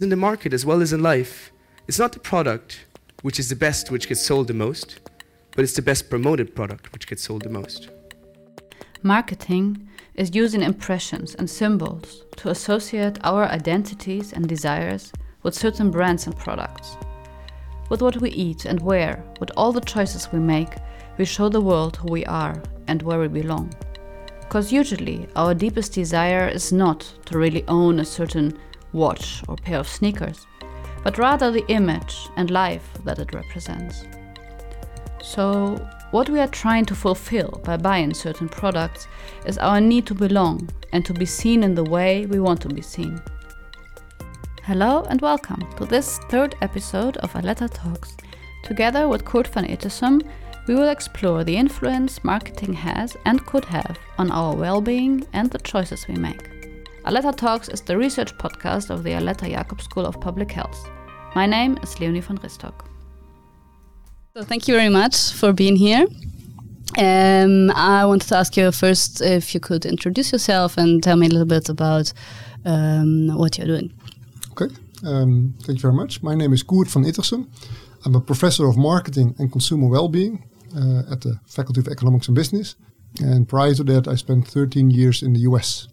In the market as well as in life, it's not the product which is the best which gets sold the most, but it's the best promoted product which gets sold the most. Marketing is using impressions and symbols to associate our identities and desires with certain brands and products. With what we eat and wear, with all the choices we make, we show the world who we are and where we belong. Because usually our deepest desire is not to really own a certain watch or pair of sneakers, but rather the image and life that it represents. So, what we are trying to fulfill by buying certain products is our need to belong and to be seen in the way we want to be seen. Hello and welcome to this third episode of Aletta Talks. Together with Koert van Ittersum, we will explore the influence marketing has and could have on our well being and the choices we make. Aletta Talks is the research podcast of the Aletta Jacobs School of Public Health. My name is Leoni von Ristok. So thank you very much for being here. Um, I wanted to ask you first if you could introduce yourself and tell me a little bit about um, what you're doing. Okay, um, thank you very much. My name is Koert van Ittersum. I'm a professor of marketing and consumer well-being uh, at the Faculty of Economics and Business. And prior to that, I spent 13 years in the US.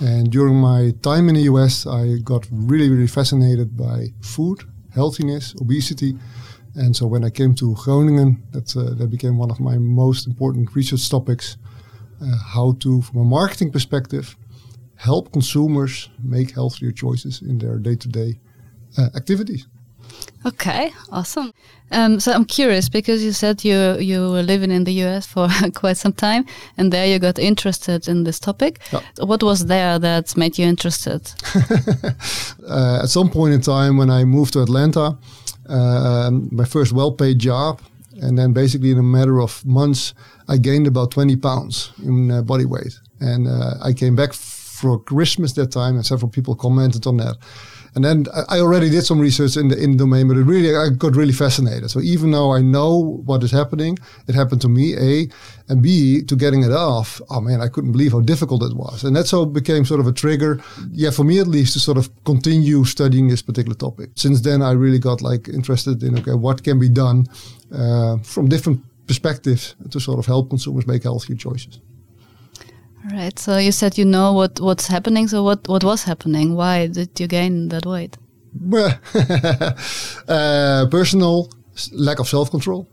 And during my time in the US, I got really, really fascinated by food, healthiness, obesity, and so when I came to Groningen, that, uh, that became one of my most important research topics. Uh, how to, from a marketing perspective, help consumers make healthier choices in their day-to-day uh, activities. Okay, awesome. Um, so I'm curious because you said you you were living in the US for quite some time, and there you got interested in this topic. Yeah. What was there that made you interested? uh, at some point in time, when I moved to Atlanta, uh, my first well-paid job, and then basically in a matter of months, I gained about 20 pounds in uh, body weight, and uh, I came back for Christmas that time, and several people commented on that. And then I already did some research in the in the domain, but it really I got really fascinated. So even though I know what is happening, it happened to me, A, and B, to getting it off, oh man, I couldn't believe how difficult it was. And that so became sort of a trigger, yeah, for me at least, to sort of continue studying this particular topic. Since then I really got like interested in okay, what can be done uh, from different perspectives to sort of help consumers make healthier choices. Right. So you said you know what what's happening. So what what was happening? Why did you gain that weight? Uh, personal lack of self control,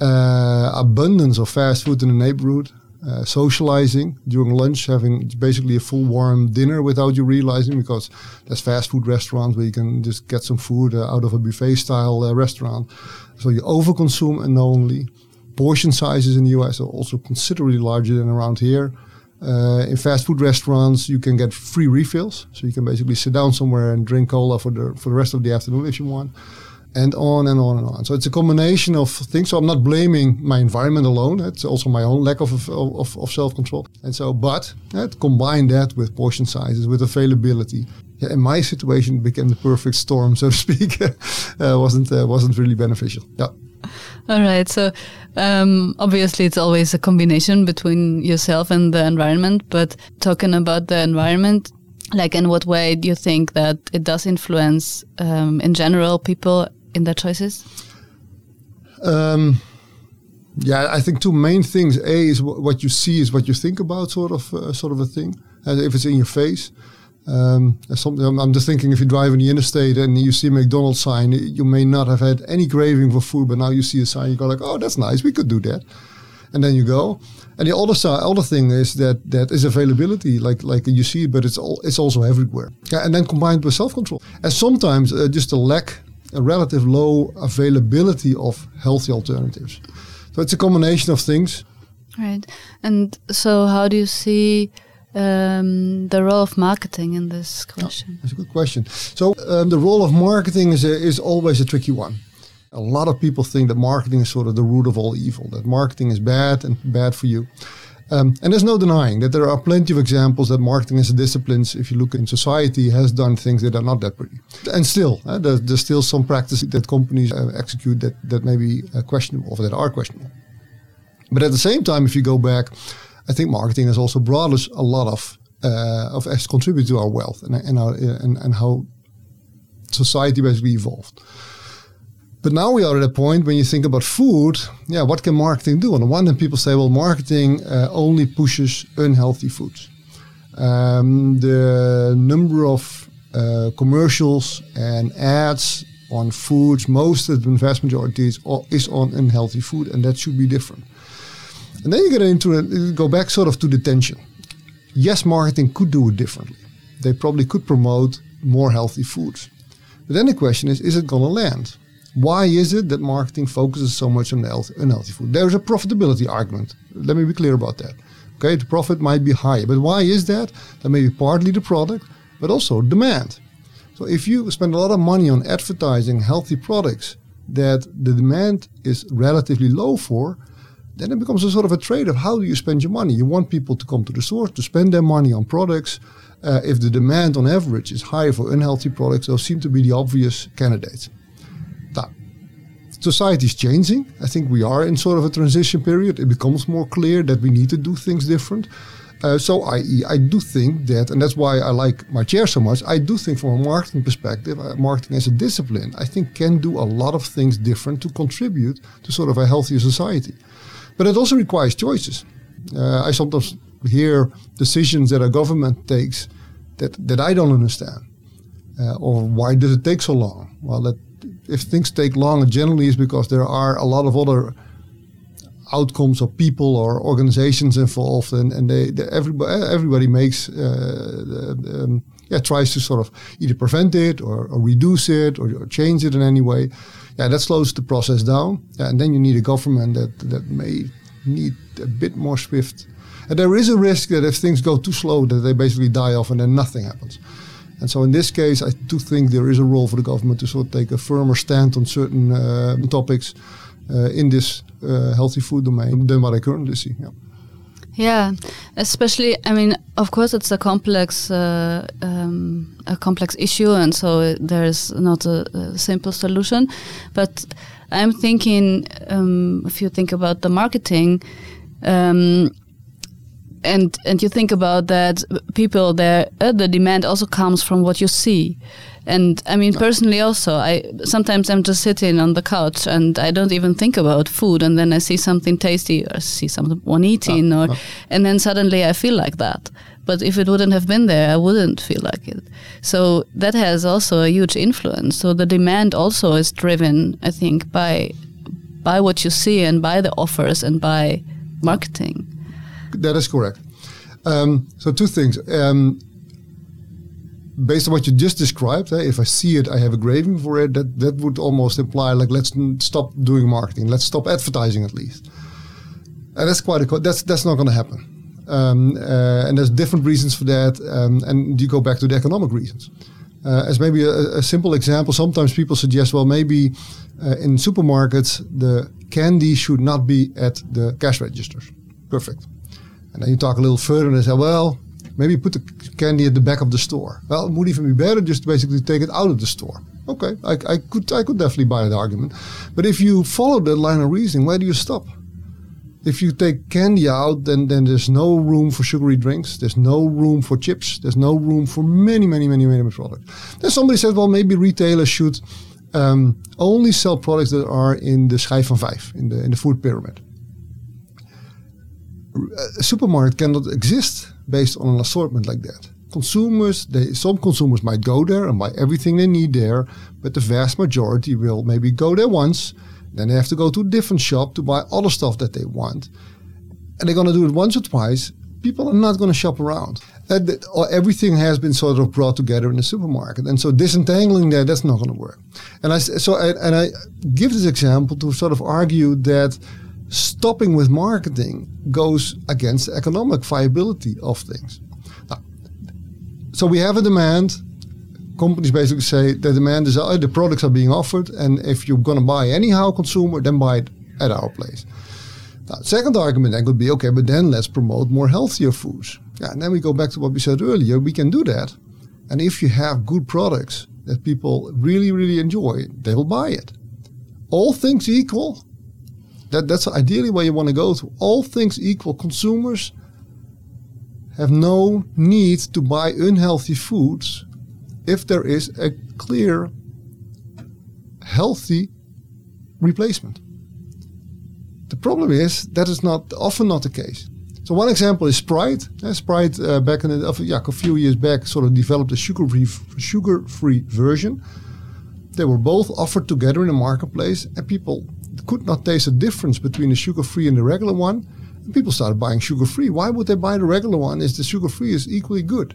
uh, abundance of fast food in the neighborhood, uh, socializing during lunch, having basically a full warm dinner without you realizing because there's fast food restaurants where you can just get some food uh, out of a buffet style uh, restaurant. So you overconsume unknowingly. Portion sizes in the US are also considerably larger than around here. Uh, in fast food restaurants, you can get free refills, so you can basically sit down somewhere and drink cola for the for the rest of the afternoon if you want, and on and on and on. So it's a combination of things. So I'm not blaming my environment alone. It's also my own lack of of, of self control. And so, but uh, combine that with portion sizes, with availability. Yeah, in my situation, it became the perfect storm, so to speak. uh, wasn't uh, wasn't really beneficial. Yeah. All right. So um, obviously, it's always a combination between yourself and the environment. But talking about the environment, like in what way do you think that it does influence, um, in general, people in their choices? Um, yeah, I think two main things. A is what you see is what you think about, sort of, uh, sort of a thing. And if it's in your face, um, I'm just thinking if you drive in the interstate and you see a McDonald's sign, you may not have had any craving for food, but now you see a sign, you go like, oh, that's nice, we could do that, and then you go. And the other side, other thing is that that is availability, like like you see, but it's all it's also everywhere. And then combined with self control, and sometimes uh, just a lack, a relative low availability of healthy alternatives. So it's a combination of things. Right, and so how do you see? Um, the role of marketing in this question? Oh, that's a good question. So um, the role of marketing is a, is always a tricky one. A lot of people think that marketing is sort of the root of all evil. That marketing is bad and bad for you. Um, and there's no denying that there are plenty of examples that marketing as a discipline, if you look in society, has done things that are not that pretty. And still, uh, there's, there's, still some practices that companies uh, execute that, that may be uh, questionable or that are questionable. But at the same time, if you go back I think marketing has also brought us a lot of uh, of to our wealth and and our and, and how society basically evolved. But now we are at a point when you think about food, yeah, what can marketing do? On the one hand, people say, well, marketing uh, only pushes unhealthy foods. Um, the number of uh, commercials and ads on foods, most of the vast majority is, is on unhealthy food, and that should be different. And then you get into it, go back sort of to the tension. Yes, marketing could do it differently. They probably could promote more healthy foods. But then the question is, is it going to land? Why is it that marketing focuses so much on health, unhealthy food? There's a profitability argument. Let me be clear about that. Okay, the profit might be higher, but why is that? That may be partly the product, but also demand. So if you spend a lot of money on advertising healthy products that the demand is relatively low for, then it becomes a sort of a trade of how do you spend your money? You want people to come to the store to spend their money on products. Uh, if the demand on average is higher for unhealthy products, those seem to be the obvious candidates society is changing. I think we are in sort of a transition period. It becomes more clear that we need to do things different. Uh, so I, I do think that, and that's why I like my chair so much. I do think, from a marketing perspective, uh, marketing as a discipline, I think can do a lot of things different to contribute to sort of a healthier society. But it also requires choices. Uh, I sometimes hear decisions that a government takes that that I don't understand, uh, or why does it take so long? Well, if things take long, it generally is because there are a lot of other outcomes of people or organizations involved, and, and they, they everybody everybody makes uh, um, yeah tries to sort of either prevent it or, or reduce it or, or, change it in any way. Yeah, that slows the process down, and then you need a government that that may need a bit more swift. And there is a risk that if things go too slow, that they basically die off and then nothing happens. And so in this case, I do think there is a role for the government to sort of take a firmer stand on certain uh, topics uh, in this uh, healthy food domain than what I currently see. Yeah. Yeah, especially. I mean, of course, it's a complex, uh, um, a complex issue, and so there's not a, a simple solution. But I'm thinking, um, if you think about the marketing, um, and and you think about that people there uh, the demand also comes from what you see and i mean personally also i sometimes i'm just sitting on the couch and i don't even think about food and then i see something tasty or see someone eating or and then suddenly i feel like that. But if it wouldn't have been there i wouldn't feel like it. So that has also a huge influence. So the demand also is driven i think by by what you see and by the offers and by marketing. That is correct. Um, so two things. Um, based on what you just described, eh, if I see it, I have a craving for it. That that would almost imply like let's stop doing marketing. Let's stop advertising at least. And that's quite a that's that's not going to happen. Um, uh, and there's different reasons for that. Um, and you go back to the economic reasons. Uh, as maybe a, a, simple example, sometimes people suggest, well, maybe uh, in supermarkets the candy should not be at the cash registers. Perfect. And then you talk a little further and they say, well, maybe put the candy at the back of the store. Well, it would even be better just basically take it out of the store. Okay, I, I could I could definitely buy that argument. But if you follow that line of reasoning, where do you stop? If you take candy out, then, then there's no room for sugary drinks. There's no room for chips. There's no room for many, many, many, many products. Then somebody said, well, maybe retailers should um, only sell products that are in the schijf van vijf, in the, in the food pyramid Eh, a supermarket cannot exist based on an assortment like that. Consumers, they, some consumers might go there and buy everything they need there, but the vast majority will maybe go there once, then they have to go to a different shop to buy other stuff that they want. And they're going to do it once or twice. People are not going to shop around. Uh, that, uh, everything has been sort of brought together in the supermarket, and so disentangling that that's not going to work. And I so I, and I give this example to sort of argue that stopping with marketing goes against the economic viability of things. Now, so we have a demand. Companies basically say the demand is uh, the products are being offered, and if you're going to buy anyhow, consumer, then buy it at our place. Now, second argument then could be okay, but then let's promote more healthier foods. Yeah, and then we go back to what we said earlier. We can do that, and if you have good products that people really, really enjoy, they will buy it. All things equal, that, that's ideally where you want to go to. All things equal, consumers have no need to buy unhealthy foods if there is a clear healthy replacement. The problem is that is not often not the case. So one example is Sprite. Uh, Sprite uh, back in the, uh, yeah, a few years back sort of developed a sugar-free sugar-free version. They were both offered together in the marketplace, and people could not taste the difference between the sugar-free and the regular one. And people started buying sugar-free. Why would they buy the regular one? Is the sugar-free is equally good?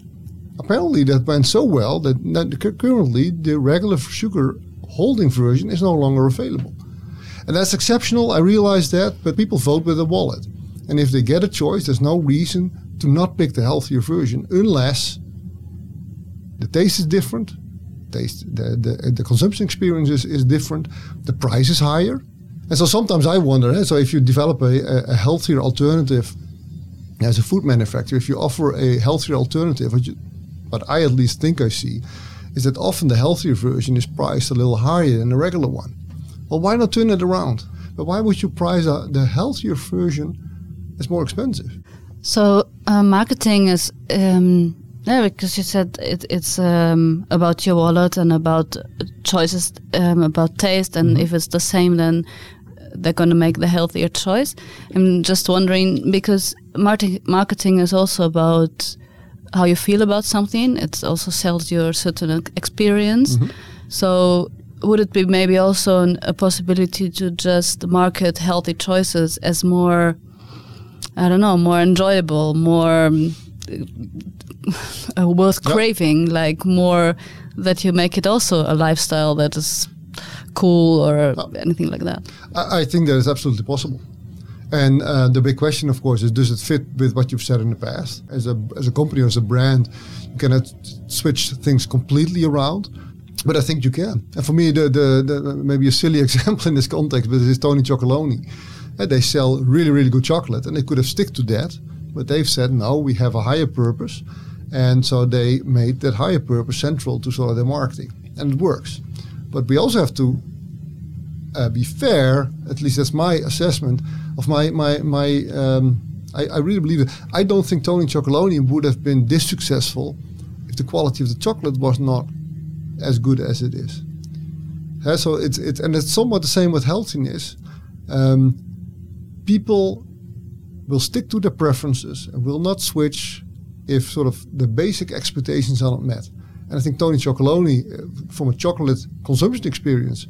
Apparently, that went so well that, that currently the regular sugar holding version is no longer available. And that's exceptional. I realize that, but people vote with a wallet. And if they get a choice, there's no reason to not pick the healthier version unless the taste is different, taste the, the, the consumption experience is, is different, the price is higher. And so sometimes I wonder, eh, so if you develop a, a healthier alternative as a food manufacturer, if you offer a healthier alternative, what, you, what I at least think I see, is that often the healthier version is priced a little higher than the regular one. Well, why not turn it around? But why would you price a, the healthier version as more expensive? So uh, marketing is um, yeah, because you said it, it's um, about your wallet and about choices, um, about taste, and mm -hmm. if it's the same, then they're going to make the healthier choice. I'm just wondering because marketing is also about how you feel about something. It also sells your certain experience. Mm -hmm. So would it be maybe also an, a possibility to just market healthy choices as more i don't know more enjoyable more uh, worth yep. craving like more that you make it also a lifestyle that is cool or uh, anything like that I, I, think that is absolutely possible and uh, the big question of course is does it fit with what you've said in the past as a as a company or as a brand you cannot switch things completely around but I think you can. And for me, the, the, the maybe a silly example in this context, but it is Tony Chocolonely. Uh, they sell really, really good chocolate, and they could have stick to that. But they've said, no, we have a higher purpose. And so they made that higher purpose central to sort of their marketing. And it works. But we also have to uh, be fair, at least that's my assessment of my, my, my um, I, I, really believe it. I don't think Tony Chocolonely would have been this successful if the quality of the chocolate was not as good as it is. Yeah, so it's it's and it's somewhat the same with healthiness. Um, people will stick to their preferences and will not switch if sort of the basic expectations are not met. And I think Tony Chocolonely, uh, from a chocolate consumption experience,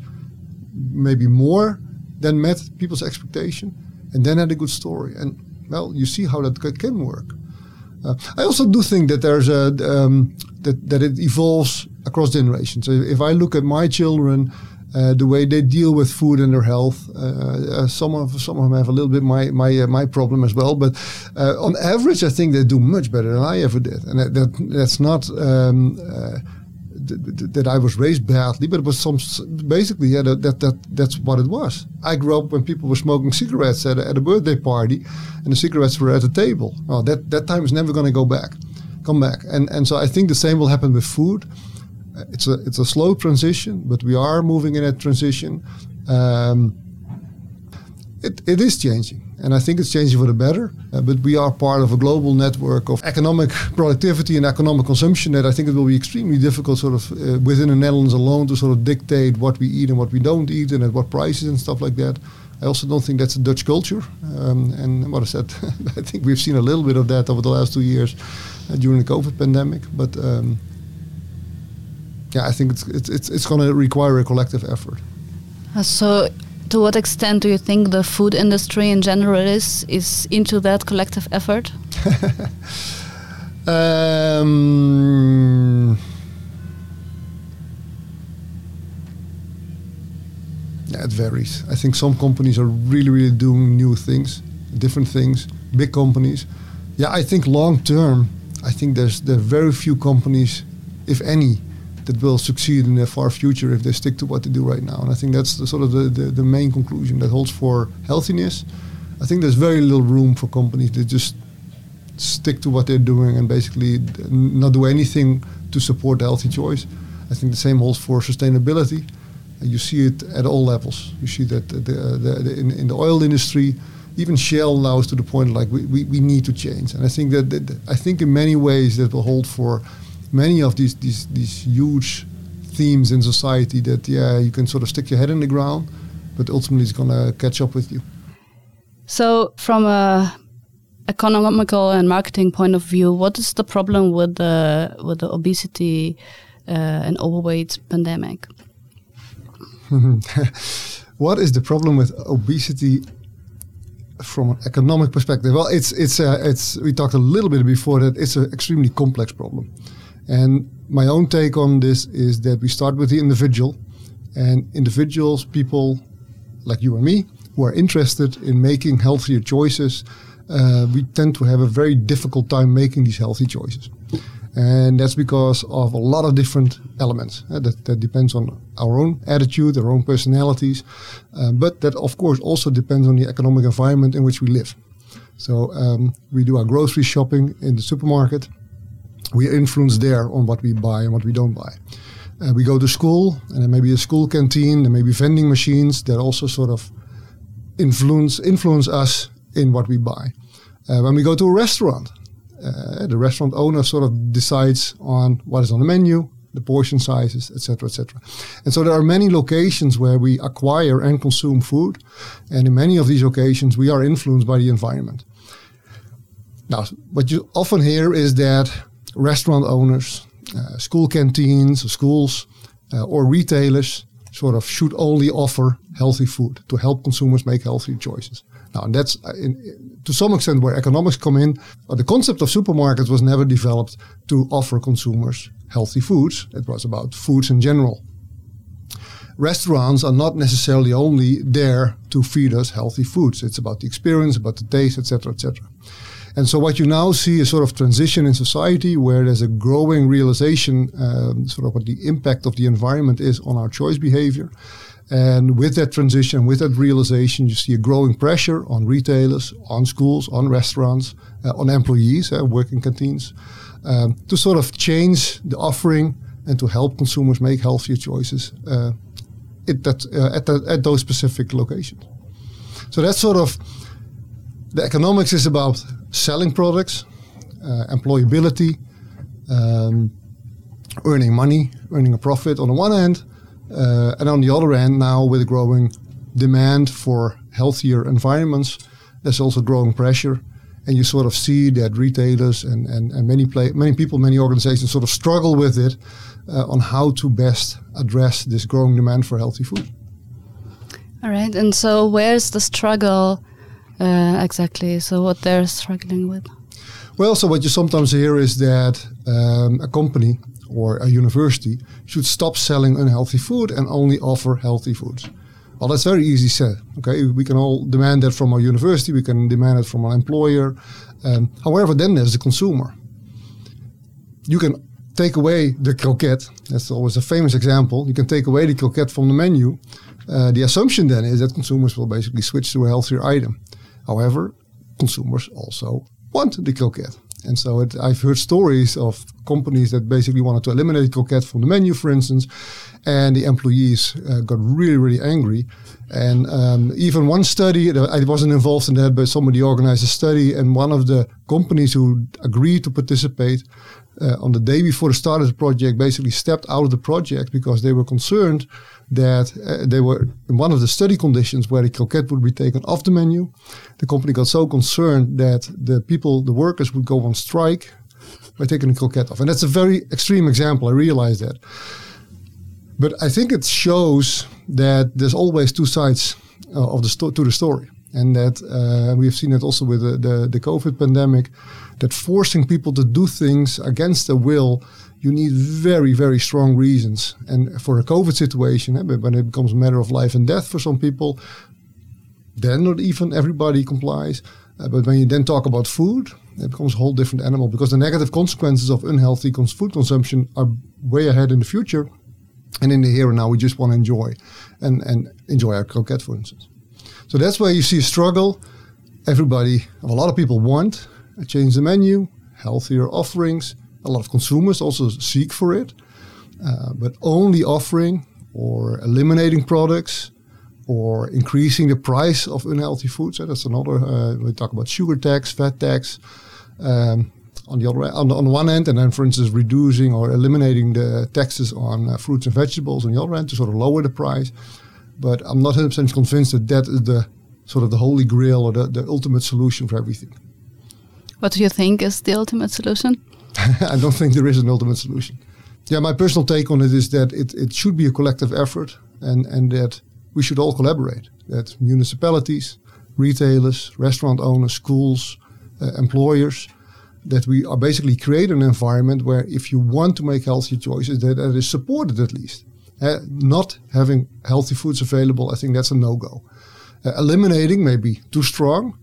maybe more than met people's expectation, and then had a good story. And well, you see how that can work. Uh, I also do think that there's a um, that that it evolves across generations. So if I look at my children, uh, the way they deal with food and their health, uh, uh, some of some of them have a little bit my my uh, my problem as well. But uh, on average, I think they do much better than I ever did, and that, that that's not. Um, that I was raised badly, but it was some basically yeah that, that that that's what it was. I grew up when people were smoking cigarettes at a, at a birthday party, and the cigarettes were at the table. Well, that that time is never going to go back, come back, and and so I think the same will happen with food it's a it's a slow transition, but we are moving in a transition. Um, it, it is changing, and I think it's changing for the better. Uh, but we are part of a global network of economic productivity and economic consumption that I think it will be extremely difficult, sort of uh, within the Netherlands alone, to sort of dictate what we eat and what we don't eat, and at what prices and stuff like that. I also don't think that's a Dutch culture. Um, and what I said, I think we've seen a little bit of that over the last two years uh, during the COVID pandemic. But um, yeah, I think it's it's it's, it's going to require a collective effort. Uh, so, to what extent do you think the food industry in general is is into that collective effort? um, yeah, it varies. I think some companies are really, really doing new things, different things. Big companies. Yeah, I think long term, I think there's there are very few companies, if any, that will succeed in the far future if they stick to what they do right now. And I think that's the sort of the, the, the main conclusion that holds for healthiness. I think there's very little room for companies that just stick to what they're doing and basically not do anything to support healthy choice. I think the same holds for sustainability. You see it at all levels. You see that the, the, the, in, in the oil industry, even Shell now is to the point like we, we, we need to change. And I think that, that I think in many ways that will hold for many of these these these huge themes in society that yeah you can sort of stick your head in the ground, but ultimately it's gonna catch up with you. So from a economical and marketing point of view, what is the problem with the with the obesity uh, and overweight pandemic? what is the problem with obesity from an economic perspective? Well, it's it's uh, it's we talked a little bit before that it's an extremely complex problem, and my own take on this is that we start with the individual, and individuals, people like you and me, who are interested in making healthier choices, uh, we tend to have a very difficult time making these healthy choices. And that's because of a lot of different elements. Uh, that, that depends on our own attitude, our own personalities. Uh, but that, of course, also depends on the economic environment in which we live. So um, we do our grocery shopping in the supermarket. We are influenced there on what we buy and what we don't buy. Uh, we go to school, and there may be a school canteen, there may be vending machines that also sort of influence influence us in what we buy. Uh, when we go to a restaurant, uh, the restaurant owner sort of decides on what is on the menu, the portion sizes, etc., etc. And so there are many locations where we acquire and consume food, and in many of these occasions we are influenced by the environment. Now, what you often hear is that restaurant owners, uh, school canteens, schools, uh, or retailers sort of should only offer healthy food to help consumers make healthy choices. Now, and that's uh, in, to some extent where economics come in. The concept of supermarkets was never developed to offer consumers healthy foods. It was about foods in general. Restaurants are not necessarily only there to feed us healthy foods. It's about the experience, about the taste, etc., etc. And so what you now see is sort of transition in society where there's a growing realization, um, sort of what the impact of the environment is on our choice behavior. And with that transition, with that realization, you see a growing pressure on retailers, on schools, on restaurants, uh, on employees, uh, working canteens, um, to sort of change the offering and to help consumers make healthier choices uh, that, uh, at, the, at those specific locations. So that's sort of the economics is about selling products, uh, employability, um, earning money, earning a profit on the one hand, uh, and on the other end, now with growing demand for healthier environments, there's also growing pressure. And you sort of see that retailers and, and, and many play, many people, many organizations sort of struggle with it uh, on how to best address this growing demand for healthy food. All right. And so, where's the struggle uh, exactly? So, what they're struggling with? Well, so what you sometimes hear is that um, a company or a university should stop selling unhealthy food and only offer healthy foods. Well, that's very easy said. Okay, we can all demand that from our university, we can demand it from our employer. Um, however, then there's the consumer. You can take away the croquette. That's always a famous example. You can take away the croquette from the menu. Uh, the assumption then is that consumers will basically switch to a healthier item. However, consumers also want the croquette. And so it, I've heard stories of companies that basically wanted to eliminate croquette from the menu, for instance, and the employees uh, got really, really angry. And um, even one study, I wasn't involved in that, but somebody organized a study, and one of the companies who agreed to participate uh, on the day before the start of the project basically stepped out of the project because they were concerned that uh, they were in one of the study conditions where the croquette would be taken off the menu. The company got so concerned that the people, the workers, would go on strike by taking the croquette off. And that's a very extreme example. I realize that. But I think it shows that there's always two sides uh, of the sto- to the story, and that uh, we've seen it also with the, the, the COVID pandemic, that forcing people to do things against their will you need very, very strong reasons. And for a COVID situation, eh, when it becomes a matter of life and death for some people, then not even everybody complies. Uh, but when you then talk about food, it becomes a whole different animal because the negative consequences of unhealthy cons- food consumption are way ahead in the future. And in the here and now, we just want to enjoy and, and enjoy our croquette, for instance. So that's where you see a struggle. Everybody, a lot of people want a change the menu, healthier offerings, a lot of consumers also seek for it, uh, but only offering or eliminating products or increasing the price of unhealthy foods. That's another. Uh, we talk about sugar tax, fat tax. Um, on the other on, on one hand, and then for instance reducing or eliminating the taxes on uh, fruits and vegetables on the other hand to sort of lower the price. But I'm not 100% convinced that that is the sort of the holy grail or the, the ultimate solution for everything. What do you think is the ultimate solution? I don't think there is an ultimate solution. Yeah, my personal take on it is that it, it should be a collective effort and, and that we should all collaborate. That municipalities, retailers, restaurant owners, schools, uh, employers, that we are basically create an environment where if you want to make healthy choices, that that is supported at least. Uh, not having healthy foods available, I think that's a no-go. Uh, eliminating may be too strong,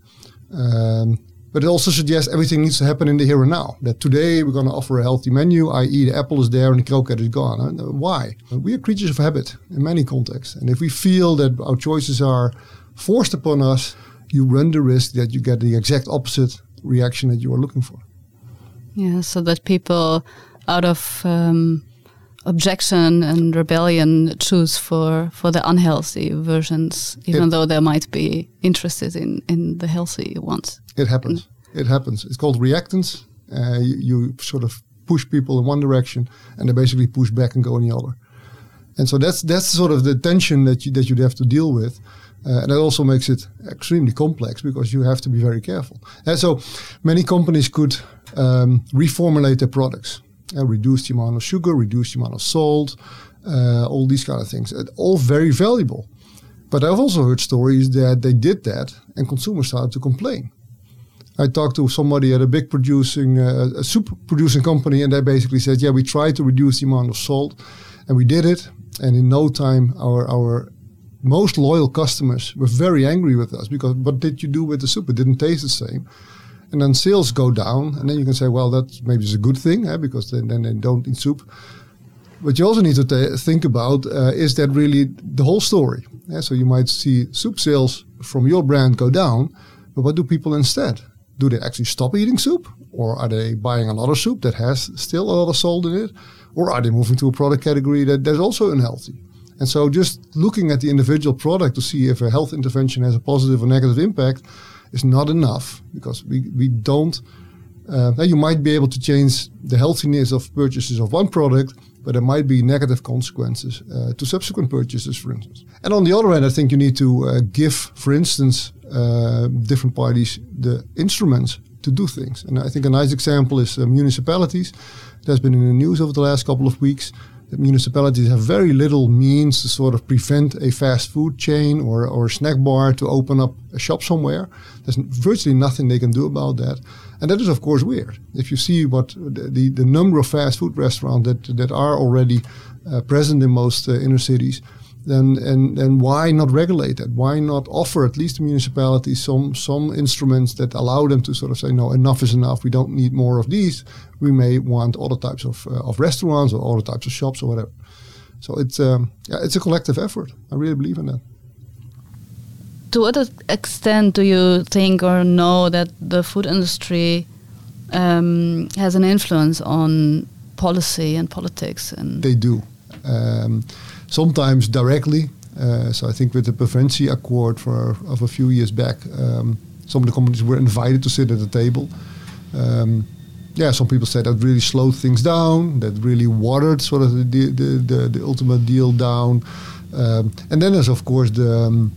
um, but it also suggests everything needs to happen in the here and now. That today we're going to offer a healthy menu, i.e., the apple is there and the croquette is gone. And why? We are creatures of habit in many contexts, and if we feel that our choices are forced upon us, you run the risk that you get the exact opposite reaction that you are looking for. Yeah, so that people out of um, objection and rebellion choose for, for the unhealthy versions, even it, though they might be interested in, in the healthy ones. It happens. And it happens. It's called reactance. Uh, you, you, sort of push people in one direction, and they basically push back and go in the other. And so that's that's sort of the tension that you that you'd have to deal with. Uh, and that also makes it extremely complex because you have to be very careful. And so many companies could um, reformulate their products uh, reduce the amount of sugar, reduce the amount of salt, uh, all these kind of things. all very valuable. But I've also heard stories that they did that and consumers started to complain. I talked to somebody at a big producing, uh, a soup producing company, and they basically said, "Yeah, we tried to reduce the amount of salt, and we did it, and in no time, our our most loyal customers were very angry with us because what did you do with the soup? It didn't taste the same." And then sales go down, and then you can say, well, that maybe is a good thing eh, because then, then they don't eat soup. But you also need to think about uh, is that really the whole story? Yeah, so you might see soup sales from your brand go down, but what do people instead? Do they actually stop eating soup, or are they buying another soup that has still a lot of salt in it, or are they moving to a product category that that's also unhealthy? And so, just looking at the individual product to see if a health intervention has a positive or negative impact is not enough because we, we don't. Uh, you might be able to change the healthiness of purchases of one product, but there might be negative consequences uh, to subsequent purchases, for instance. And on the other hand, I think you need to uh, give, for instance, uh, different parties the instruments to do things. And I think a nice example is uh, municipalities. That's been in the news over the last couple of weeks that municipalities have very little means to sort of prevent a fast food chain or, or snack bar to open up a shop somewhere. There's virtually nothing they can do about that. And that is, of course, weird. If you see what the, the, the number of fast food restaurants that, that are already uh, present in most uh, inner cities, then and and why not regulate that? Why not offer at least the municipalities some some instruments that allow them to sort of say, no, enough is enough. We don't need more of these. We may want other types of uh, of restaurants or other types of shops or whatever. So it's um, yeah, it's a collective effort. I really believe in that. To what extent do you think or know that the food industry um, has an influence on policy and politics? And they do. Um, sometimes directly. Uh, so I think with the Preventie Accord for, of a few years back, um, some of the companies were invited to sit at the table. Um, yeah, some people said that really slowed things down, that really watered sort of the, the, the, the ultimate deal down. Um, and then there's, of course, the, um,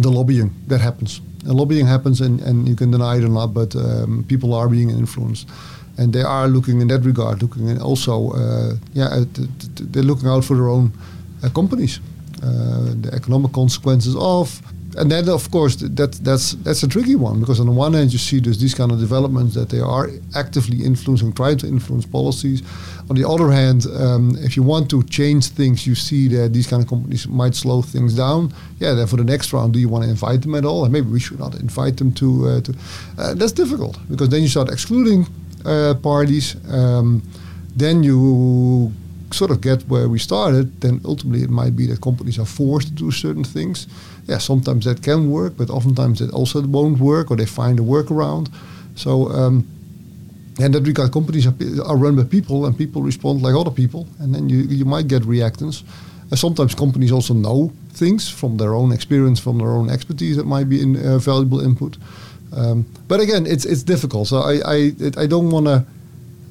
the lobbying that happens. And lobbying happens, and, and you can deny it or not, but um, people are being influenced and they are looking in that regard, looking and also, uh, yeah, they're looking out for their own uh, companies, uh, the economic consequences of. And then, of course, that that's that's a tricky one because on the one hand, you see there's these kind of developments that they are actively influencing, trying to influence policies. On the other hand, um, if you want to change things, you see that these kind of companies might slow things down. Yeah, then for the next round, do you want to invite them at all? And maybe we should not invite them to. Uh, to uh, that's difficult because then you start excluding uh, parties. Um, then you sort of get where we started, then ultimately it might be that companies are forced to do certain things. Yeah, sometimes that can work, but oftentimes it also won't work, or they find a workaround. So, um, and that regard, companies are, are, run by people, and people respond like other people, and then you you might get reactance. And sometimes companies also know things from their own experience, from their own expertise that might be in, uh, valuable input. Um, but again, it's it's difficult. So I I, it, I don't want to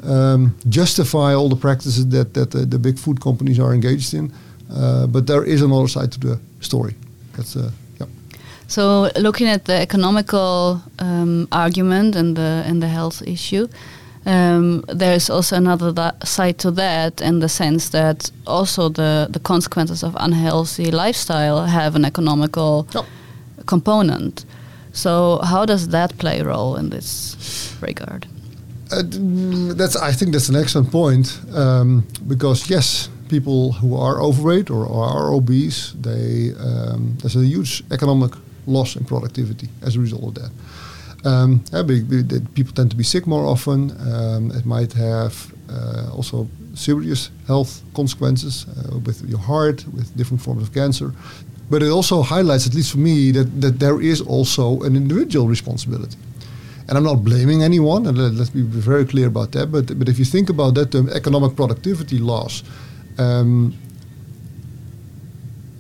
um, justify all the practices that that the, the big food companies are engaged in. Uh, but there is another side to the story. That's uh, yeah. So looking at the economical um, argument and the and the health issue, um, there's also another side to that in the sense that also the the consequences of unhealthy lifestyle have an economical component. So how does that play a role in this regard? Uh, that's I think that's an excellent point um, because yes, people who are overweight or, are obese, they um, there's a huge economic loss in productivity as a result of that. Um, people tend to be sick more often. Um, it might have uh, also serious health consequences uh, with your heart, with different forms of cancer. But it also highlights, at least for me, that, that there is also an individual responsibility. And I'm not blaming anyone, and let, let's be very clear about that. But, but if you think about that, the economic productivity loss um,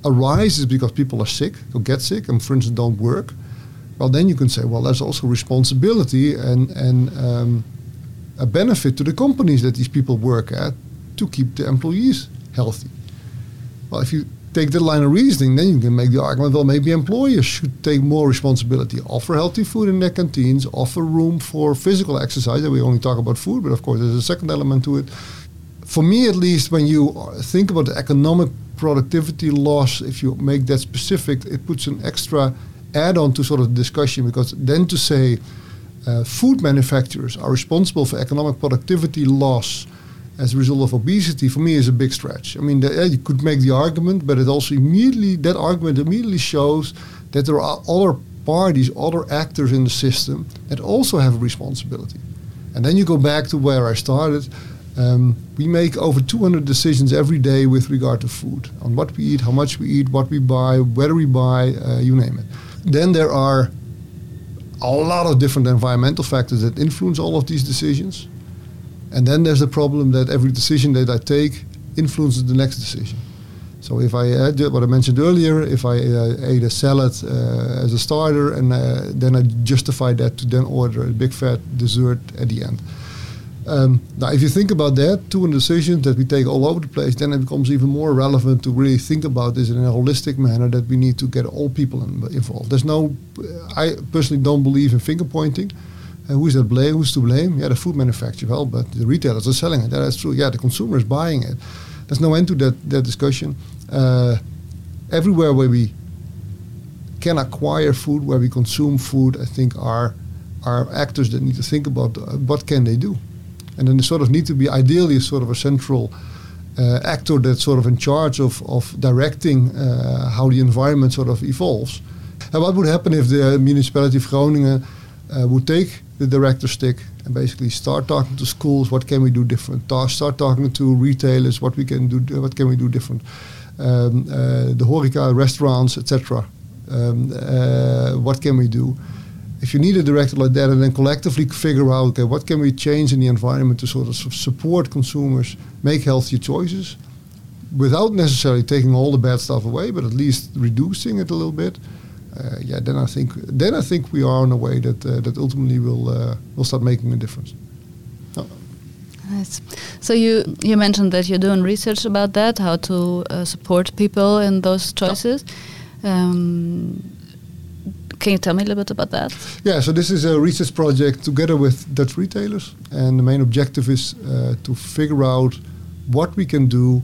arises because people are sick or get sick and, for instance, don't work. Well, then you can say, well, there's also responsibility and, and um, a benefit to the companies that these people work at to keep the employees healthy. Well, if you take that line of reasoning, then you can make the argument, well, maybe employers should take more responsibility, offer healthy food in their canteens, offer room for physical exercise. We only talk about food, but of course, there's a second element to it. For me, at least, when you think about the economic productivity loss, if you make that specific, it puts an extra add-on to sort of the discussion because then to say uh, food manufacturers are responsible for economic productivity loss as a result of obesity for me is a big stretch. I mean, the, you could make the argument, but it also immediately that argument immediately shows that there are other parties, other actors in the system that also have a responsibility. And then you go back to where I started. Um, we make over 200 decisions every day with regard to food on what we eat, how much we eat, what we buy, whether we buy, uh, you name it. Then there are a lot of different environmental factors that influence all of these decisions. And then there's the problem that every decision that I take influences the next decision. So if I uh, what I mentioned earlier, if I uh, ate a salad uh, as a starter, and uh, then I justify that to then order a big fat dessert at the end. Um, now, if you think about that, two decisions that we take all over the place, then it becomes even more relevant to really think about this in a holistic manner that we need to get all people in, involved. There's no, I personally don't believe in finger pointing. Who's blame? Who's to blame? Yeah, the food manufacturer. Well, but the retailers are selling it. Yeah, that's true. Yeah, the consumer is buying it. There's no end to that, that discussion. Uh, everywhere where we can acquire food, where we consume food, I think are are actors that need to think about uh, what can they do and then they sort of need to be ideally sort of a central uh, actor that's sort of in charge of, of directing uh, how the environment sort of evolves. And what would happen if the municipality of Groningen uh, would take the director stick and basically start talking to schools, what can we do different? Start talking to retailers, what we can do, what can we do different? Um, uh, the horeca, restaurants, etc. Um, uh, what can we do? if you need a director like that and then collectively figure out okay what can we change in the environment to sort of support consumers make healthier choices without necessarily taking all the bad stuff away but at least reducing it a little bit yeah then I think then I think we are in a way that uh, that ultimately will uh, will start making a difference oh. Nice. So you you mentioned that you're doing research about that, how to uh, support people in those choices. Um, can you tell me a little bit about that? Yeah, so this is a research project together with Dutch retailers, and the main objective is uh, to figure out what we can do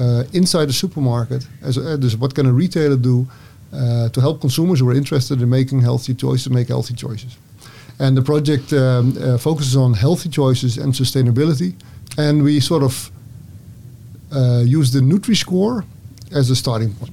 uh, inside the supermarket. As uh, what can a retailer do uh, to help consumers who are interested in making healthy choices make healthy choices? And the project um, uh, focuses on healthy choices and sustainability, and we sort of uh, use the Nutri Score as a starting point.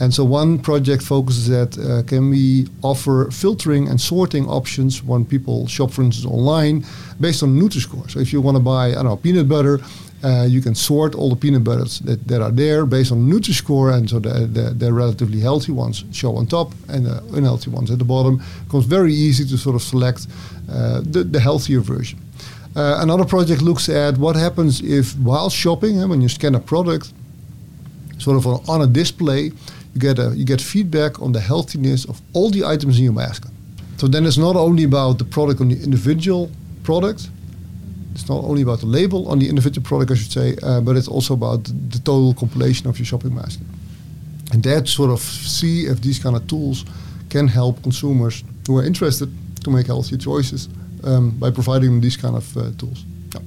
And so one project focuses that uh, can we offer filtering and sorting options when people shop, for instance, online based on Nutri-Score. So if you want to buy, I don't know, peanut butter, uh, you can sort all the peanut butters that, that are there based on Nutri-Score, and so the, the, the relatively healthy ones show on top and the unhealthy ones at the bottom. It becomes very easy to sort of select uh, the, the healthier version. Uh, another project looks at what happens if while shopping, when you scan a product, sort of on, on a display, you get a, you get feedback on the healthiness of all the items in your basket. So then it's not only about the product on the individual product. It's not only about the label on the individual product, I should say, uh, but it's also about the total compilation of your shopping basket. And that sort of see if these kind of tools can help consumers who are interested to make healthier choices um, by providing them these kind of uh, tools. Yeah.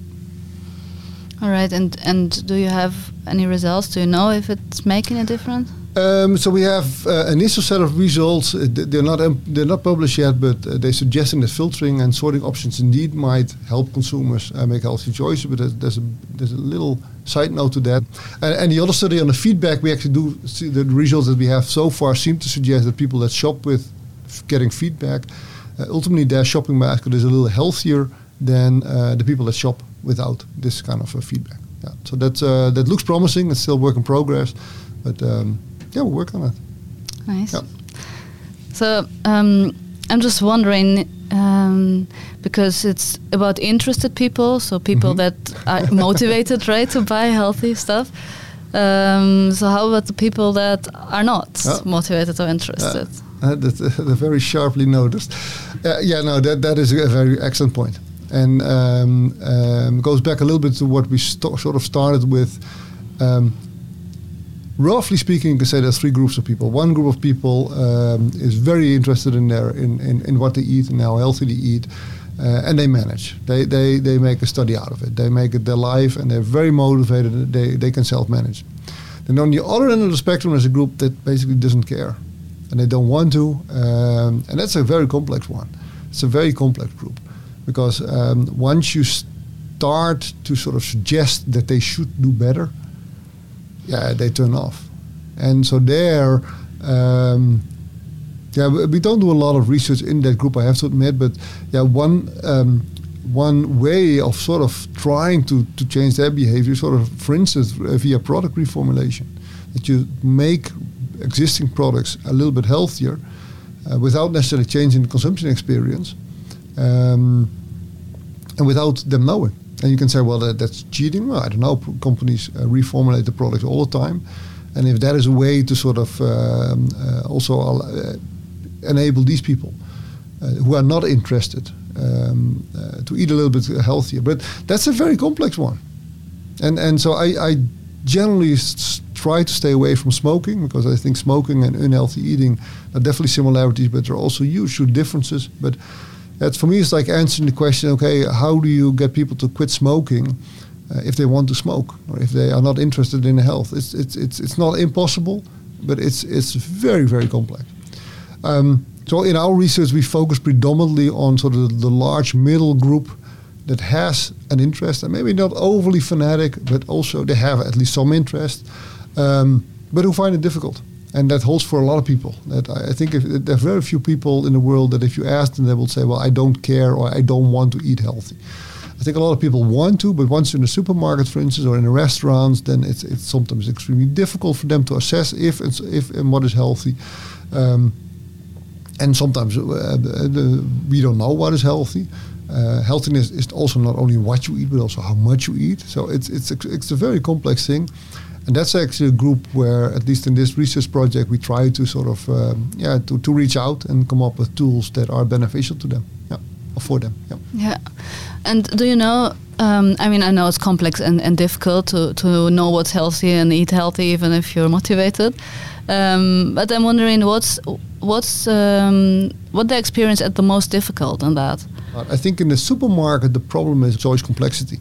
All right, and and do you have any results? Do you know if it's making a difference? Um, so we have uh, initial set of results. Uh, they're not um, they're not published yet, but uh, they're suggesting that filtering and sorting options indeed might help consumers uh, make healthy choices. But there's, there's, a there's a little side note to that. And, and, the other study on the feedback, we actually do see the results that we have so far seem to suggest that people that shop with getting feedback, uh, ultimately their shopping basket is a little healthier than the people that shop without this kind of feedback. Yeah. So that's that looks promising. It's still work in progress, but. Um, yeah, we'll work on that. Nice. Yeah. So um, I'm just wondering um, because it's about interested people, so people mm -hmm. that are motivated, right, to buy healthy stuff. Um, so how about the people that are not yeah. motivated or interested? Uh, that's uh, very sharply noticed. Uh, yeah, no, that that is a very excellent point, and um, um, goes back a little bit to what we sort of started with. Roughly speaking, you can say there's three groups of people. One group of people um, is very interested in their in, in, in what they eat and how healthy they eat. Uh, and they manage. They, they, they make a study out of it. They make it their life, and they're very motivated. They, they can self-manage. Then on the other end of the spectrum, is a group that basically doesn't care, and they don't want to. Um, and that's a very complex one. It's a very complex group because um, once you start to sort of suggest that they should do better, yeah, they turn off. And so there, um, yeah, we don't do a lot of research in that group, I have to admit. But yeah, one um, one way of sort of trying to to change their behavior, sort of, for instance, via product reformulation, that you make existing products a little bit healthier uh, without necessarily changing the consumption experience, um, and without them knowing. And you can say, well, that, that's cheating. Well, I don't know. Companies uh, reformulate the products all the time. And if that is a way to sort of um, uh, also uh, enable these people uh, who are not interested um, uh, to eat a little bit healthier, but that's a very complex one. And and so I, I generally try to stay away from smoking because I think smoking and unhealthy eating are definitely similarities, but there are also huge differences. But that for me is like answering the question okay how do you get people to quit smoking uh, if they want to smoke or if they are not interested in health? It's it's it's, it's not impossible but it's it's very very complex. Um, so in our research we focus predominantly on sort of the large middle group that has an interest and maybe not overly fanatic but also they have at least some interest um, but who find it difficult and that holds for a lot of people. That I, I think if, there are very few people in the world that if you ask them, they will say, "Well, I don't care" or "I don't want to eat healthy." I think a lot of people want to, but once you're in a supermarket, for instance, or in a restaurant, then it's, it's sometimes extremely difficult for them to assess if it's, if and what is healthy. Um, and sometimes uh, uh, we don't know what is healthy. Uh, healthiness is also not only what you eat, but also how much you eat. So it's it's it's a very complex thing. And that's actually a group where, at least in this research project, we try to sort of, um, yeah, to, to reach out and come up with tools that are beneficial to them, yeah, or for them. Yeah. Yeah. And do you know, um, I mean, I know it's complex and, and difficult to, to know what's healthy and eat healthy, even if you're motivated. Um, but I'm wondering what's what's um, what the experience at the most difficult in that. I think in the supermarket the problem is choice complexity.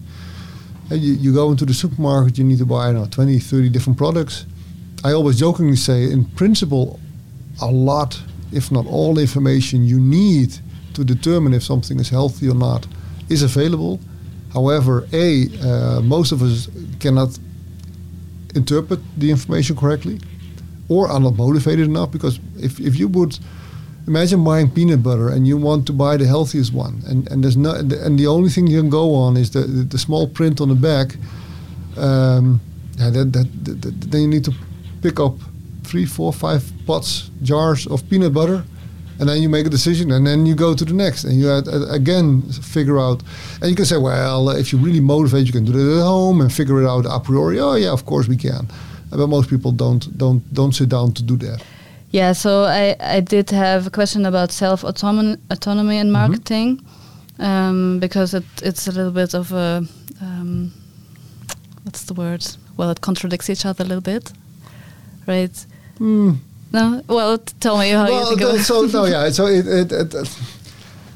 You, you go into the supermarket, you need to buy, I know, 20, 30 different products. I always jokingly say, in principle, a lot, if not all information you need to determine if something is healthy or not is available. However, A, uh, most of us cannot interpret the information correctly or are not motivated enough because if, if you would imagine buying peanut butter and you want to buy the healthiest one. And, and there's no and the only thing you can go on is the, the, the small print on the back. Um, yeah, that, that, that, then you need to pick up three four five pots jars of peanut butter and then you make a decision and then you go to the next. And you uh, again figure out and you can say well if you really motivate you can do it at home and figure it out a priori. Oh yeah of course we can. But most people don't don't don't sit down to do that Yeah, so I, I did have a question about self autonomy autonomy in Mm-hmm. marketing um, because it, it's a little bit of a um, what's the word? Well, it contradicts each other a little bit, right? Hmm. No, well, tell me how you well, think of it. so no, yeah. So it, it, it,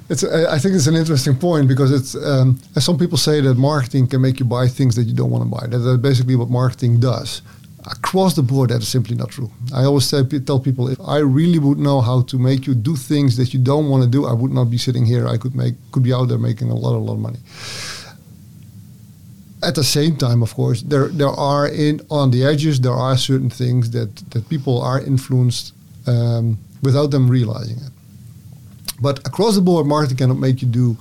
it's. uh, I think it's an interesting point because it's. Um, as some people say that marketing can make you buy things that you don't want to buy. That- That's basically what marketing does. Across the board, that is simply not true. I always tell, tell people if I really would know how to make you do things that you don't want to do, I would not be sitting here. I could make could be out there making a lot, a lot of money. At the same time, of course, there there are in on the edges there are certain things that that people are influenced um, without them realizing it. But across the board, marketing cannot make you do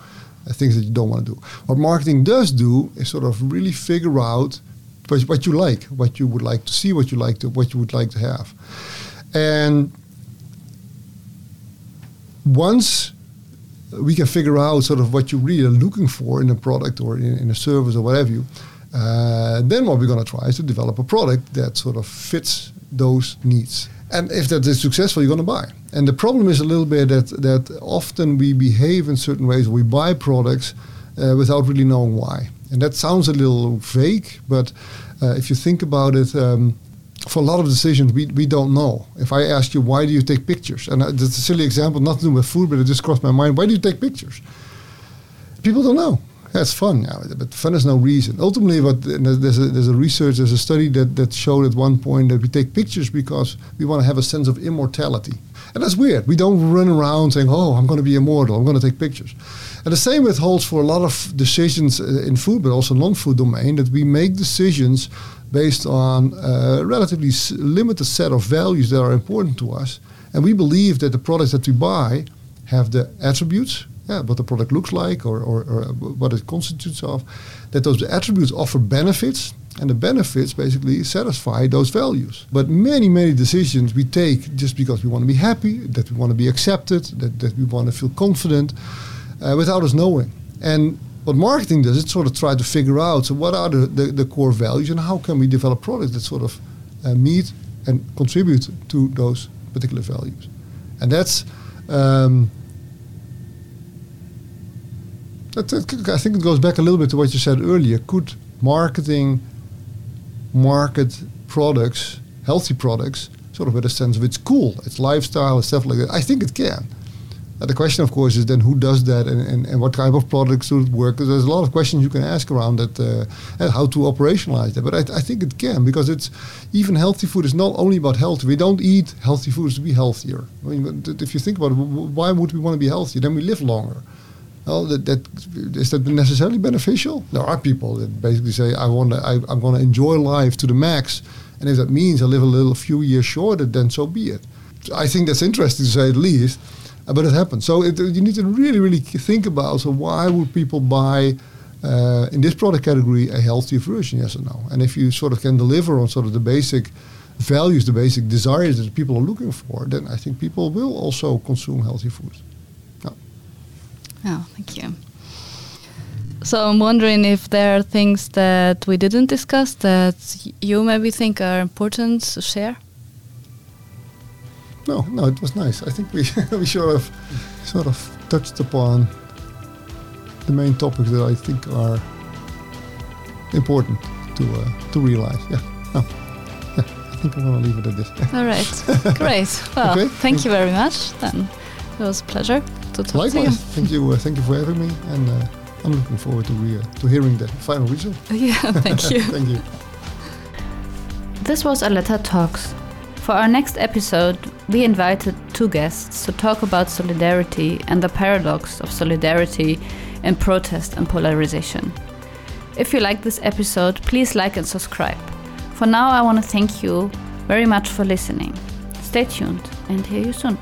uh, things that you don't want to do. What marketing does do is sort of really figure out what, what you like, what you would like to see, what you like to, what you would like to have, and once we can figure out sort of what you really are looking for in a product or in, in a service or whatever you, uh, then what we're going to try is to develop a product that sort of fits those needs. And if that is successful, you're going to buy. And the problem is a little bit that that often we behave in certain ways. We buy products uh, without really knowing why. And that sounds a little vague, but uh, if you think about it, um, for a lot of decisions, we, we don't know. If I ask you, why do you take pictures? And uh, that's a silly example, nothing to do with food, but it just crossed my mind. Why do you take pictures? People don't know. That's fun, yeah, but fun is no reason. Ultimately, what there's a, there's a research, there's a study that, that showed at one point that we take pictures because we want to have a sense of immortality. And that's weird. We don't run around saying, oh, I'm going to be immortal, I'm going to take pictures. And the same with holds for a lot of decisions uh, in food, but also non-food domain, that we make decisions based on a relatively limited set of values that are important to us. And we believe that the products that we buy have the attributes, yeah, what the product looks like or, or, or what it constitutes of, that those attributes offer benefits, and the benefits basically satisfy those values. But many, many decisions we take just because we want to be happy, that we want to be accepted, that, that we want to feel confident, uh, without us knowing. And what marketing does, it sort of try to figure out so what are the, the, the core values and how can we develop products that sort of uh, meet and contribute to those particular values. And that's um, I think it goes back a little bit to what you said earlier. Could marketing market products, healthy products, sort of with a sense of it's cool, it's lifestyle, and stuff like that? I think it can. Uh, the question, of course, is then who does that and, and, and what type of products do it work? 'Cause there's a lot of questions you can ask around that uh, and how to operationalize that. But I, I think it can because it's even healthy food is not only about health. We don't eat healthy foods to be healthier. I mean, if you think about it, why would we want to be healthy? Then we live longer. Well, that, that is that necessarily beneficial? There are people that basically say, "I want to, I, I'm going to enjoy life to the max, and if that means I live a little few years shorter, then so be it." I think that's interesting to say at least, uh, but it happens. So it, you need to really, really think about. So why would people buy uh, in this product category a healthier version? Yes or no? And if you sort of can deliver on sort of the basic values, the basic desires that people are looking for, then I think people will also consume healthy foods. Oh, thank you. So I'm wondering if there are things that we didn't discuss that you maybe think are important to share. No, no, it was nice. I think we we sort of sort of touched upon the main topics that I think are important to uh, to realize. Yeah, no, yeah. I think I'm gonna leave it at this. All right, great. Well, Okay. thank you very much. Then it was a pleasure to talk Likewise, thank you, uh, thank you for having me, and uh, I'm looking forward to re- uh, to hearing the final result. Yeah, thank you. thank you. This was Aletta Talks. For our next episode, we invited two guests to talk about solidarity and the paradox of solidarity in protest and polarization. If you like this episode, please like and subscribe. For now, I want to thank you very much for listening. Stay tuned and hear you soon.